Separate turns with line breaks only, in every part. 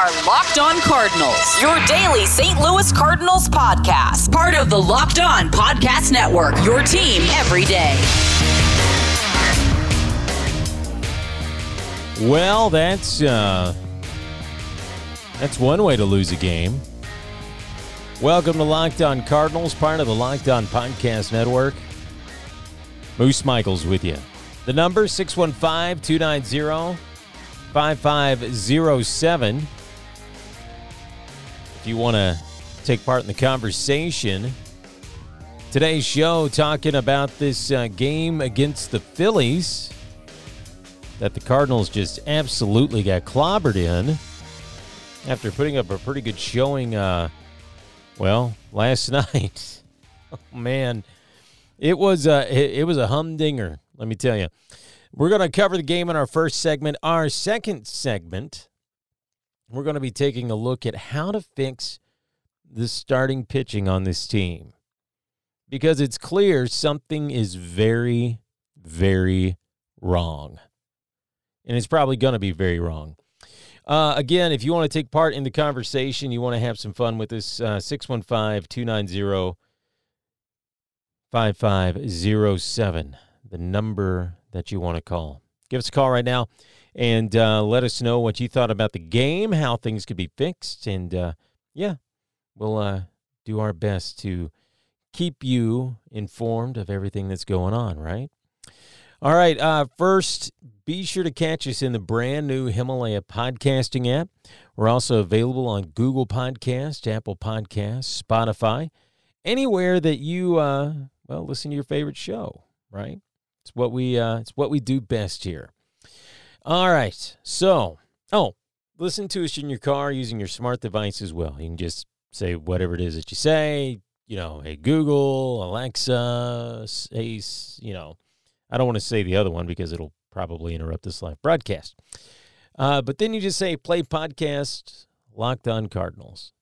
are Locked On Cardinals, your daily St. Louis Cardinals podcast. Part of the Locked On Podcast Network, your team every day.
Well, that's uh, that's one way to lose a game. Welcome to Locked On Cardinals, part of the Locked On Podcast Network. Moose Michaels with you. The number 615 290 5507. If you want to take part in the conversation, today's show talking about this uh, game against the Phillies that the Cardinals just absolutely got clobbered in after putting up a pretty good showing, uh, well, last night. oh, man. It was a, it, it was a humdinger, let me tell you. We're going to cover the game in our first segment. Our second segment, we're going to be taking a look at how to fix the starting pitching on this team. Because it's clear something is very, very wrong. And it's probably going to be very wrong. Uh, again, if you want to take part in the conversation, you want to have some fun with us, uh, 615 290 5507, the number that you want to call. Give us a call right now and uh, let us know what you thought about the game, how things could be fixed. And uh, yeah, we'll uh, do our best to keep you informed of everything that's going on, right? All right. Uh, first, be sure to catch us in the brand new Himalaya podcasting app. We're also available on Google Podcast, Apple Podcasts, Spotify, anywhere that you uh, well listen to your favorite show. Right? It's what we uh, it's what we do best here. All right. So, oh, listen to us in your car using your smart device as well. You can just say whatever it is that you say. You know, hey Google, Alexa, Ace. You know, I don't want to say the other one because it'll probably interrupt this live broadcast. Uh, but then you just say play podcast Locked On Cardinals,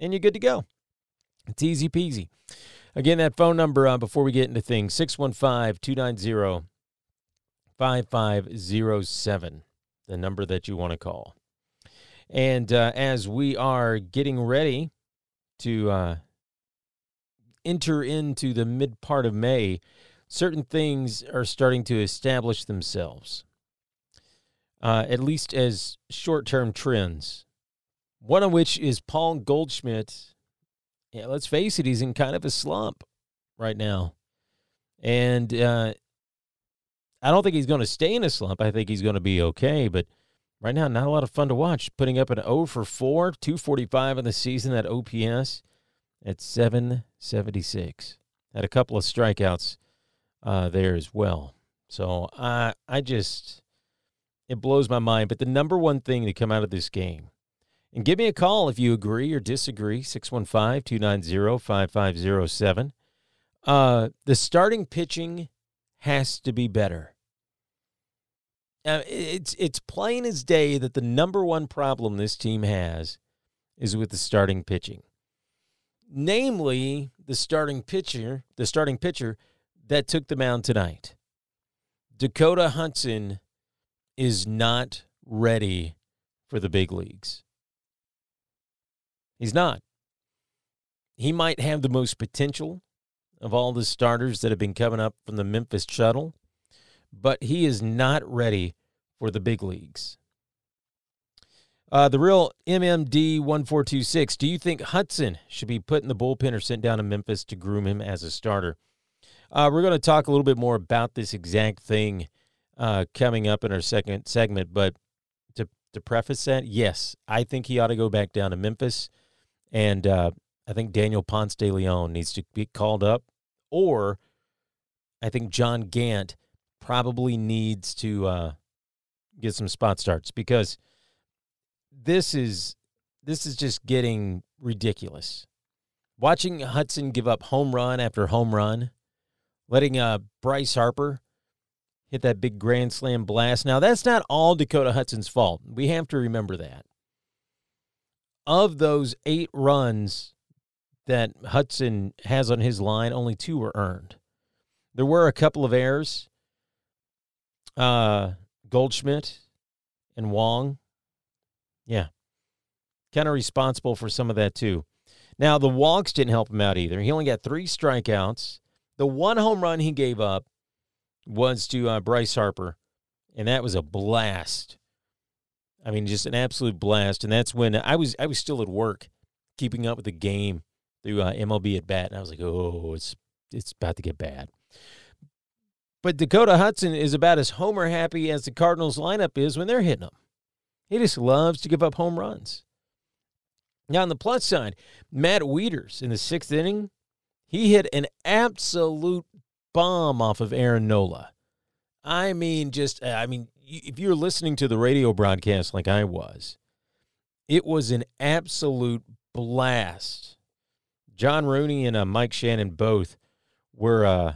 and you're good to go. It's easy peasy. Again, that phone number uh, before we get into things 615 290 5507, the number that you want to call. And uh, as we are getting ready to uh, enter into the mid part of May, certain things are starting to establish themselves, uh, at least as short term trends. One of which is Paul Goldschmidt. Yeah, let's face it, he's in kind of a slump right now. And uh, I don't think he's going to stay in a slump. I think he's going to be okay. But right now, not a lot of fun to watch. Putting up an 0 for 4, 245 in the season, that OPS at 776. Had a couple of strikeouts uh, there as well. So I I just it blows my mind. But the number one thing to come out of this game, and give me a call if you agree or disagree, 615-290-5507. Uh, the starting pitching has to be better. Uh, it's it's plain as day that the number one problem this team has is with the starting pitching. Namely, the starting pitcher, the starting pitcher that took the mound tonight. Dakota Hudson is not ready for the big leagues. He's not. He might have the most potential of all the starters that have been coming up from the Memphis shuttle, but he is not ready for the big leagues. Uh, the real MMD 1426. Do you think Hudson should be put in the bullpen or sent down to Memphis to groom him as a starter? Uh, we're going to talk a little bit more about this exact thing uh, coming up in our second segment. But to, to preface that, yes, I think he ought to go back down to Memphis. And uh, I think Daniel Ponce de Leon needs to be called up. Or I think John Gant probably needs to uh, get some spot starts because this is this is just getting ridiculous. Watching Hudson give up home run after home run letting uh, Bryce Harper hit that big grand slam blast. Now, that's not all Dakota Hudson's fault. We have to remember that. Of those eight runs that Hudson has on his line, only two were earned. There were a couple of errors. Uh, Goldschmidt and Wong. Yeah. kind of responsible for some of that too. Now, the walks didn't help him out either. He only got three strikeouts. The one home run he gave up was to uh, Bryce Harper, and that was a blast. I mean, just an absolute blast. And that's when I was I was still at work, keeping up with the game through uh, MLB at bat, and I was like, oh, it's it's about to get bad. But Dakota Hudson is about as homer happy as the Cardinals lineup is when they're hitting him. He just loves to give up home runs. Now, on the plus side, Matt Wieters in the sixth inning, he hit an absolute bomb off of Aaron Nola. I mean, just, I mean, if you're listening to the radio broadcast like I was, it was an absolute blast. John Rooney and uh, Mike Shannon both were uh,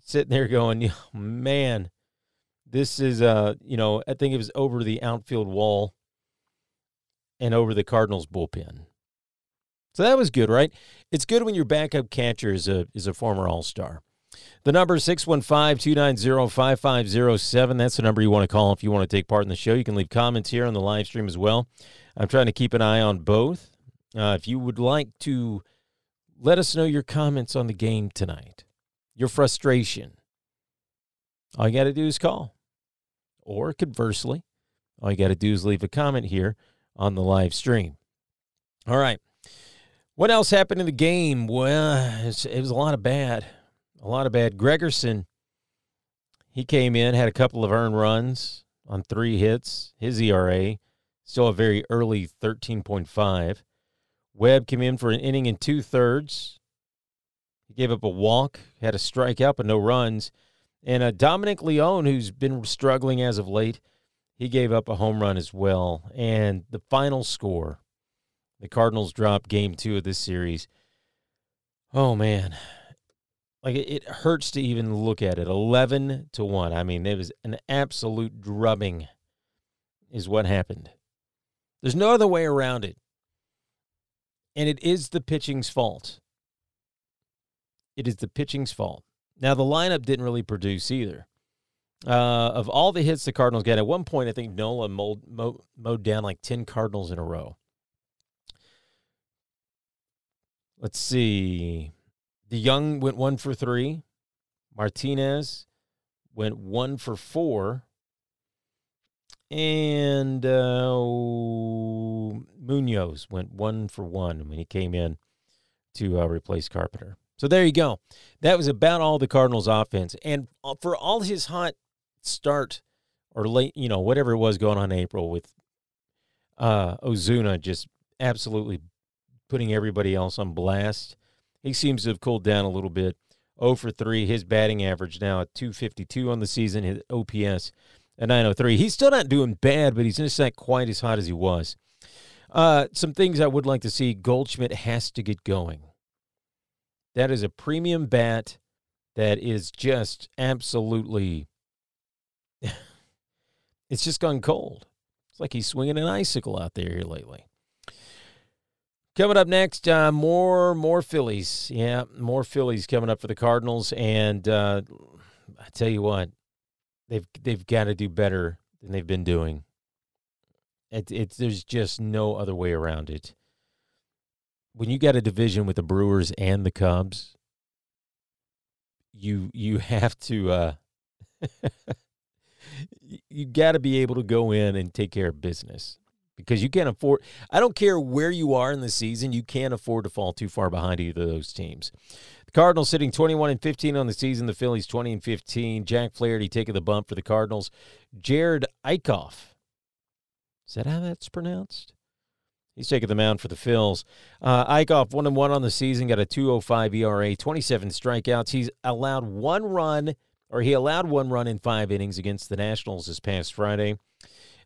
sitting there going, man, this is, uh, you know, I think it was over the outfield wall and over the Cardinals bullpen. So that was good, right? It's good when your backup catcher is a is a former All Star. The number is 615-290-5507. That's the number you want to call if you want to take part in the show. You can leave comments here on the live stream as well. I'm trying to keep an eye on both. Uh, if you would like to let us know your comments on the game tonight, your frustration, all you got to do is call. Or conversely, all you got to do is leave a comment here on the live stream. All right. What else happened in the game? Well, it was a lot of bad. A lot of bad. Gregerson, he came in, had a couple of earned runs on three hits. His ERA, still a very early 13.5. Webb came in for an inning and two thirds. He gave up a walk, had a strikeout, but no runs. And uh, Dominic Leone, who's been struggling as of late, he gave up a home run as well. And the final score the Cardinals drop game two of this series. Oh, man. Like it, hurts to even look at it. 11 to 1. I mean, it was an absolute drubbing, is what happened. There's no other way around it. And it is the pitching's fault. It is the pitching's fault. Now, the lineup didn't really produce either. Uh, of all the hits the Cardinals got, at one point, I think Nola mowed, mowed down like 10 Cardinals in a row. Let's see. DeJong went one for three. Martinez went one for four. And uh, Munoz went one for one when he came in to uh, replace Carpenter. So there you go. That was about all the Cardinals' offense. And uh, for all his hot start or late, you know, whatever it was going on in April with uh, Ozuna just absolutely putting everybody else on blast. He seems to have cooled down a little bit. 0 for 3. His batting average now at 252 on the season. His OPS at 903. He's still not doing bad, but he's just not quite as hot as he was. Uh, some things I would like to see. Goldschmidt has to get going. That is a premium bat that is just absolutely. it's just gone cold. It's like he's swinging an icicle out there here lately. Coming up next, uh, more more Phillies. Yeah, more Phillies coming up for the Cardinals, and uh, I tell you what, they've they've got to do better than they've been doing. It, it's there's just no other way around it. When you got a division with the Brewers and the Cubs, you you have to uh, you got to be able to go in and take care of business because you can't afford I don't care where you are in the season, you can't afford to fall too far behind either of those teams. The Cardinals sitting 21 and 15 on the season, the Phillies 20 and 15. Jack Flaherty taking the bump for the Cardinals. Jared Eickhoff. Is that how that's pronounced? He's taking the mound for the Phils. Uh, Eickhoff, 1 and 1 on the season, got a 205 ERA, 27 strikeouts. He's allowed one run, or he allowed one run in five innings against the Nationals this past Friday.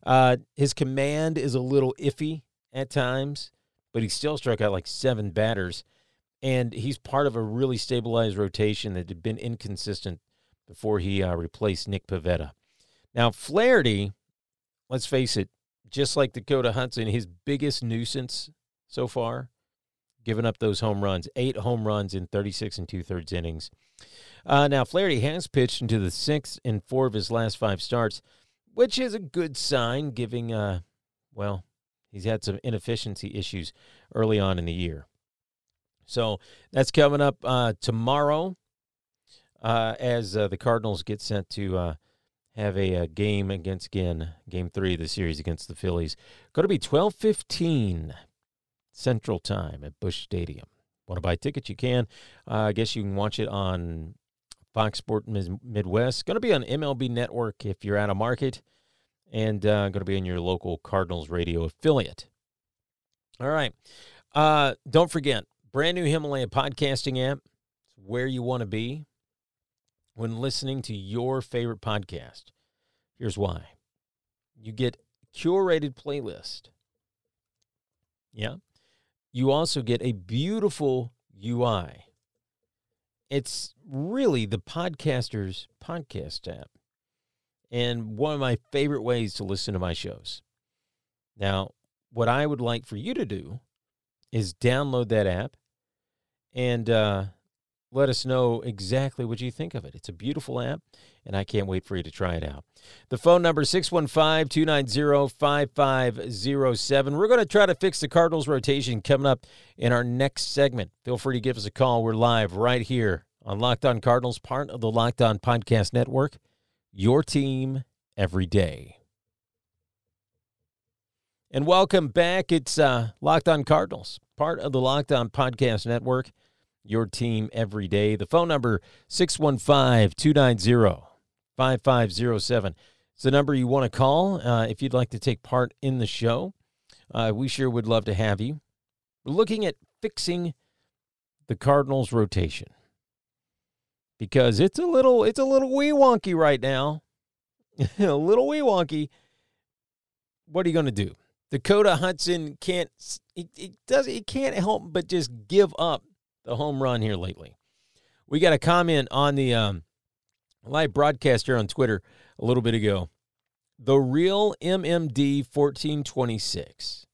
Uh, his command is a little iffy at times, but he still struck out like seven batters. And he's part of a really stabilized rotation that had been inconsistent before he uh, replaced Nick Pivetta. Now, Flaherty, let's face it, just like Dakota Hudson, his biggest nuisance so far, giving up those home runs, eight home runs in 36 and two thirds innings. Uh, now, Flaherty has pitched into the sixth in four of his last five starts which is a good sign, giving, uh, well, He's had some inefficiency issues early on in the year. So that's coming up uh, tomorrow uh, as uh, the Cardinals get sent to uh, have a, a, game against again game three of the series against the Phillies. Going to be twelve fifteen Central Time at Busch Stadium. Want to buy tickets? You can. Uh, I guess you can watch it on Fox Sport Midwest. Going to be on MLB Network if you're out of market, and uh, going to be in your local Cardinals radio affiliate. All right. Uh, don't forget, brand new Himalaya podcasting app. It's where you want to be when listening to your favorite podcast. Here's why. You get curated playlist. Yeah. You also get a beautiful UI. It's really the podcaster's podcast app and one of my favorite ways to listen to my shows. Now, what I would like for you to do is download that app and uh, let us know exactly what you think of it. It's a beautiful app, and I can't wait for you to try it out. The phone number 615-290-5507. We're going to try to fix the Cardinals rotation coming up in our next segment. Feel free to give us a call. We're live right here on Locked On Cardinals, part of the Locked On Podcast Network. Your team every day. And welcome back. It's uh, Locked On Cardinals, part of the Locked On Podcast Network your team every day. The phone number 615-290-5507. It's the number you want to call uh, if you'd like to take part in the show. Uh, we sure would love to have you. We're looking at fixing the Cardinals rotation because it's a little it's a little wee wonky right now. a little wee wonky. What are you going to do? Dakota Hudson can't it, it does it can't help but just give up the home run here lately. We got a comment on the um, live broadcast here on Twitter a little bit ago. The real MMD 1426.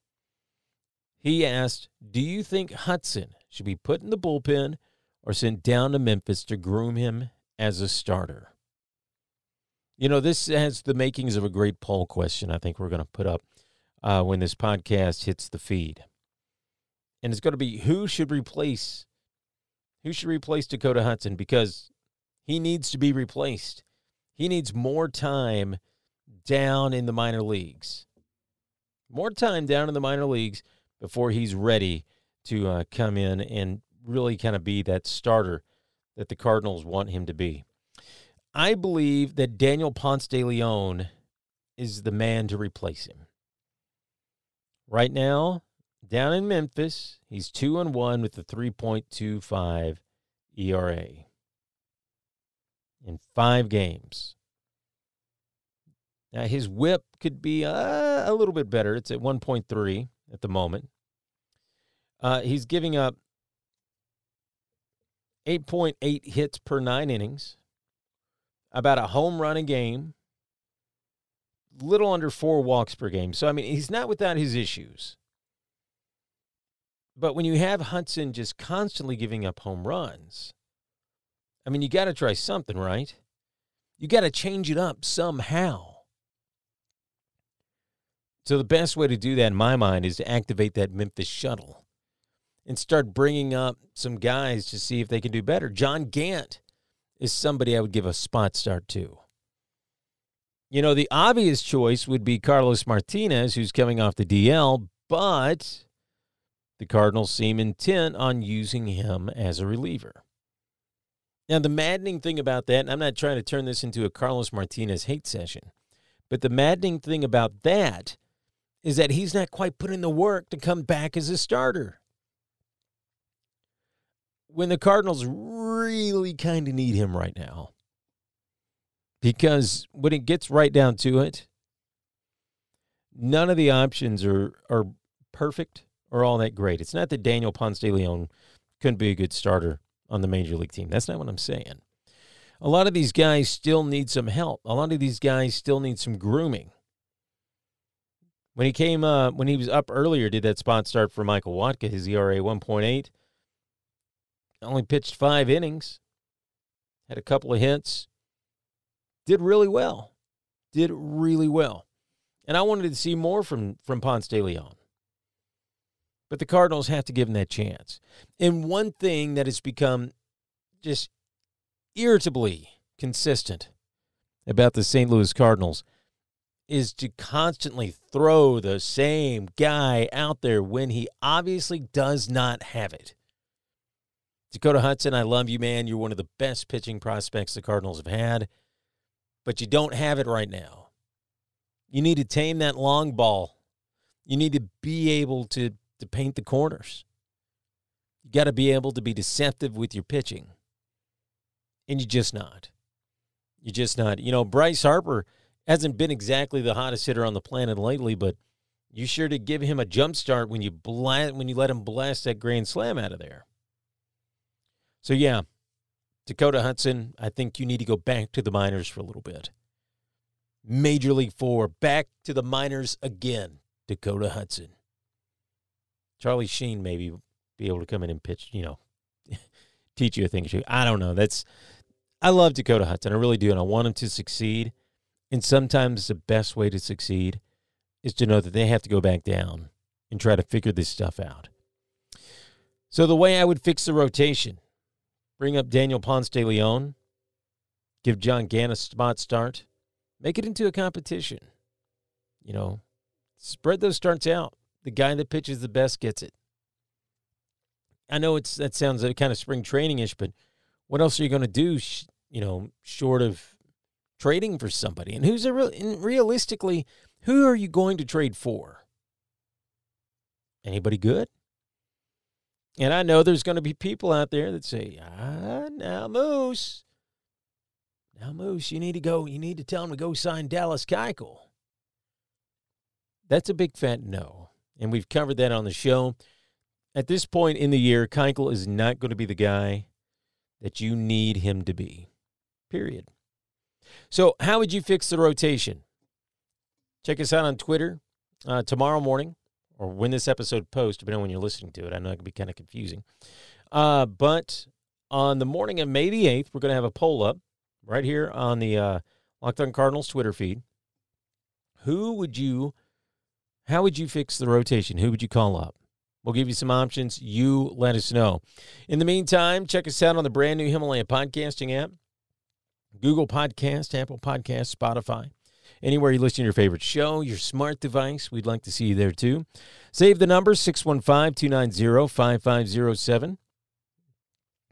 He asked, Do you think Hudson should be put in the bullpen or sent down to Memphis to groom him as a starter? You know, this has the makings of a great poll question I think we're going to put up uh, when this podcast hits the feed. And it's going to be who should replace who should replace Dakota Hudson because he needs to be replaced. He needs more time down in the minor leagues. More time down in the minor leagues before he's ready to uh, come in and really kind of be that starter that the Cardinals want him to be. I believe that Daniel Ponce de Leon is the man to replace him. Right now, down in Memphis, he's 2 and 1 with the 3.25 ERA in 5 games. Now his whip could be uh, a little bit better. It's at 1.3 at the moment. Uh, he's giving up 8.8 hits per 9 innings, about a home run a game, little under 4 walks per game. So I mean, he's not without his issues. But when you have Hudson just constantly giving up home runs, I mean, you got to try something, right? You got to change it up somehow. So the best way to do that, in my mind, is to activate that Memphis shuttle and start bringing up some guys to see if they can do better. John Gant is somebody I would give a spot start to. You know, the obvious choice would be Carlos Martinez, who's coming off the DL, but the Cardinals seem intent on using him as a reliever. Now, the maddening thing about that, and I'm not trying to turn this into a Carlos Martinez hate session, but the maddening thing about that is that he's not quite put in the work to come back as a starter. When the Cardinals really kind of need him right now. Because when it gets right down to it, none of the options are, are perfect or all that great. It's not that Daniel Ponce de Leon couldn't be a good starter on the major league team. That's not what I'm saying. A lot of these guys still need some help. A lot of these guys still need some grooming. When he came, uh, when he was up earlier, did that spot start for Michael Wacha? His ERA 1.8. Only pitched five innings. Had a couple of hits. Did really well. Did really well. And I wanted to see more from from Ponce de Leon. But the Cardinals have to give him that chance. And one thing that has become just irritably consistent about the St. Louis Cardinals is to constantly throw the same guy out there when he obviously does not have it. Dakota Hudson, I love you, man. You're one of the best pitching prospects the Cardinals have had, but you don't have it right now. You need to tame that long ball. You need to be able to, to paint the corners. You got to be able to be deceptive with your pitching. And you're just not. You're just not. You know, Bryce Harper hasn't been exactly the hottest hitter on the planet lately, but you sure did give him a jump start when you blast, when you let him blast that grand slam out of there. So yeah, Dakota Hudson, I think you need to go back to the minors for a little bit. Major League Four, back to the minors again. Dakota Hudson. Charlie Sheen maybe be able to come in and pitch, you know, teach you a thing or two. I don't know. That's I love Dakota Hudson. I really do, and I want him to succeed. And sometimes the best way to succeed is to know that they have to go back down and try to figure this stuff out. So, the way I would fix the rotation bring up Daniel Ponce de Leon, give John Gant a spot start, make it into a competition. You know, spread those starts out. The guy that pitches the best gets it. I know it's that sounds kind of spring training ish, but what else are you going to do? You know, short of trading for somebody. And who's a real realistically, who are you going to trade for? Anybody good? And I know there's going to be people out there that say, ah, now Moose, now Moose, you need to go, you need to tell him to go sign Dallas Keuchel. That's a big fat no. And we've covered that on the show. At this point in the year, Keuchel is not going to be the guy that you need him to be. Period. So, how would you fix the rotation? Check us out on Twitter uh, tomorrow morning or when this episode posts, depending on when you're listening to it. I know it can be kind of confusing. Uh, but on the morning of May the 8th, we're going to have a poll up right here on the uh, Locked on Cardinals Twitter feed. Who would you, how would you fix the rotation? Who would you call up? We'll give you some options. You let us know. In the meantime, check us out on the brand new Himalaya podcasting app. Google Podcast, Apple Podcast, Spotify. Anywhere you listen to your favorite show, your smart device, we'd like to see you there too. Save the number 615 290 5507.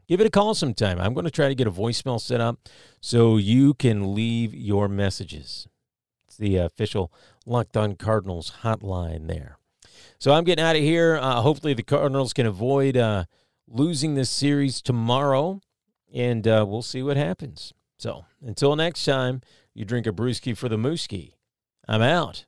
Give it a call sometime. I'm going to try to get a voicemail set up so you can leave your messages. It's the official Locked On Cardinals hotline there. So I'm getting out of here. Uh, hopefully, the Cardinals can avoid uh, losing this series tomorrow, and uh, we'll see what happens. So until next time, you drink a brewski for the mooski. I'm out.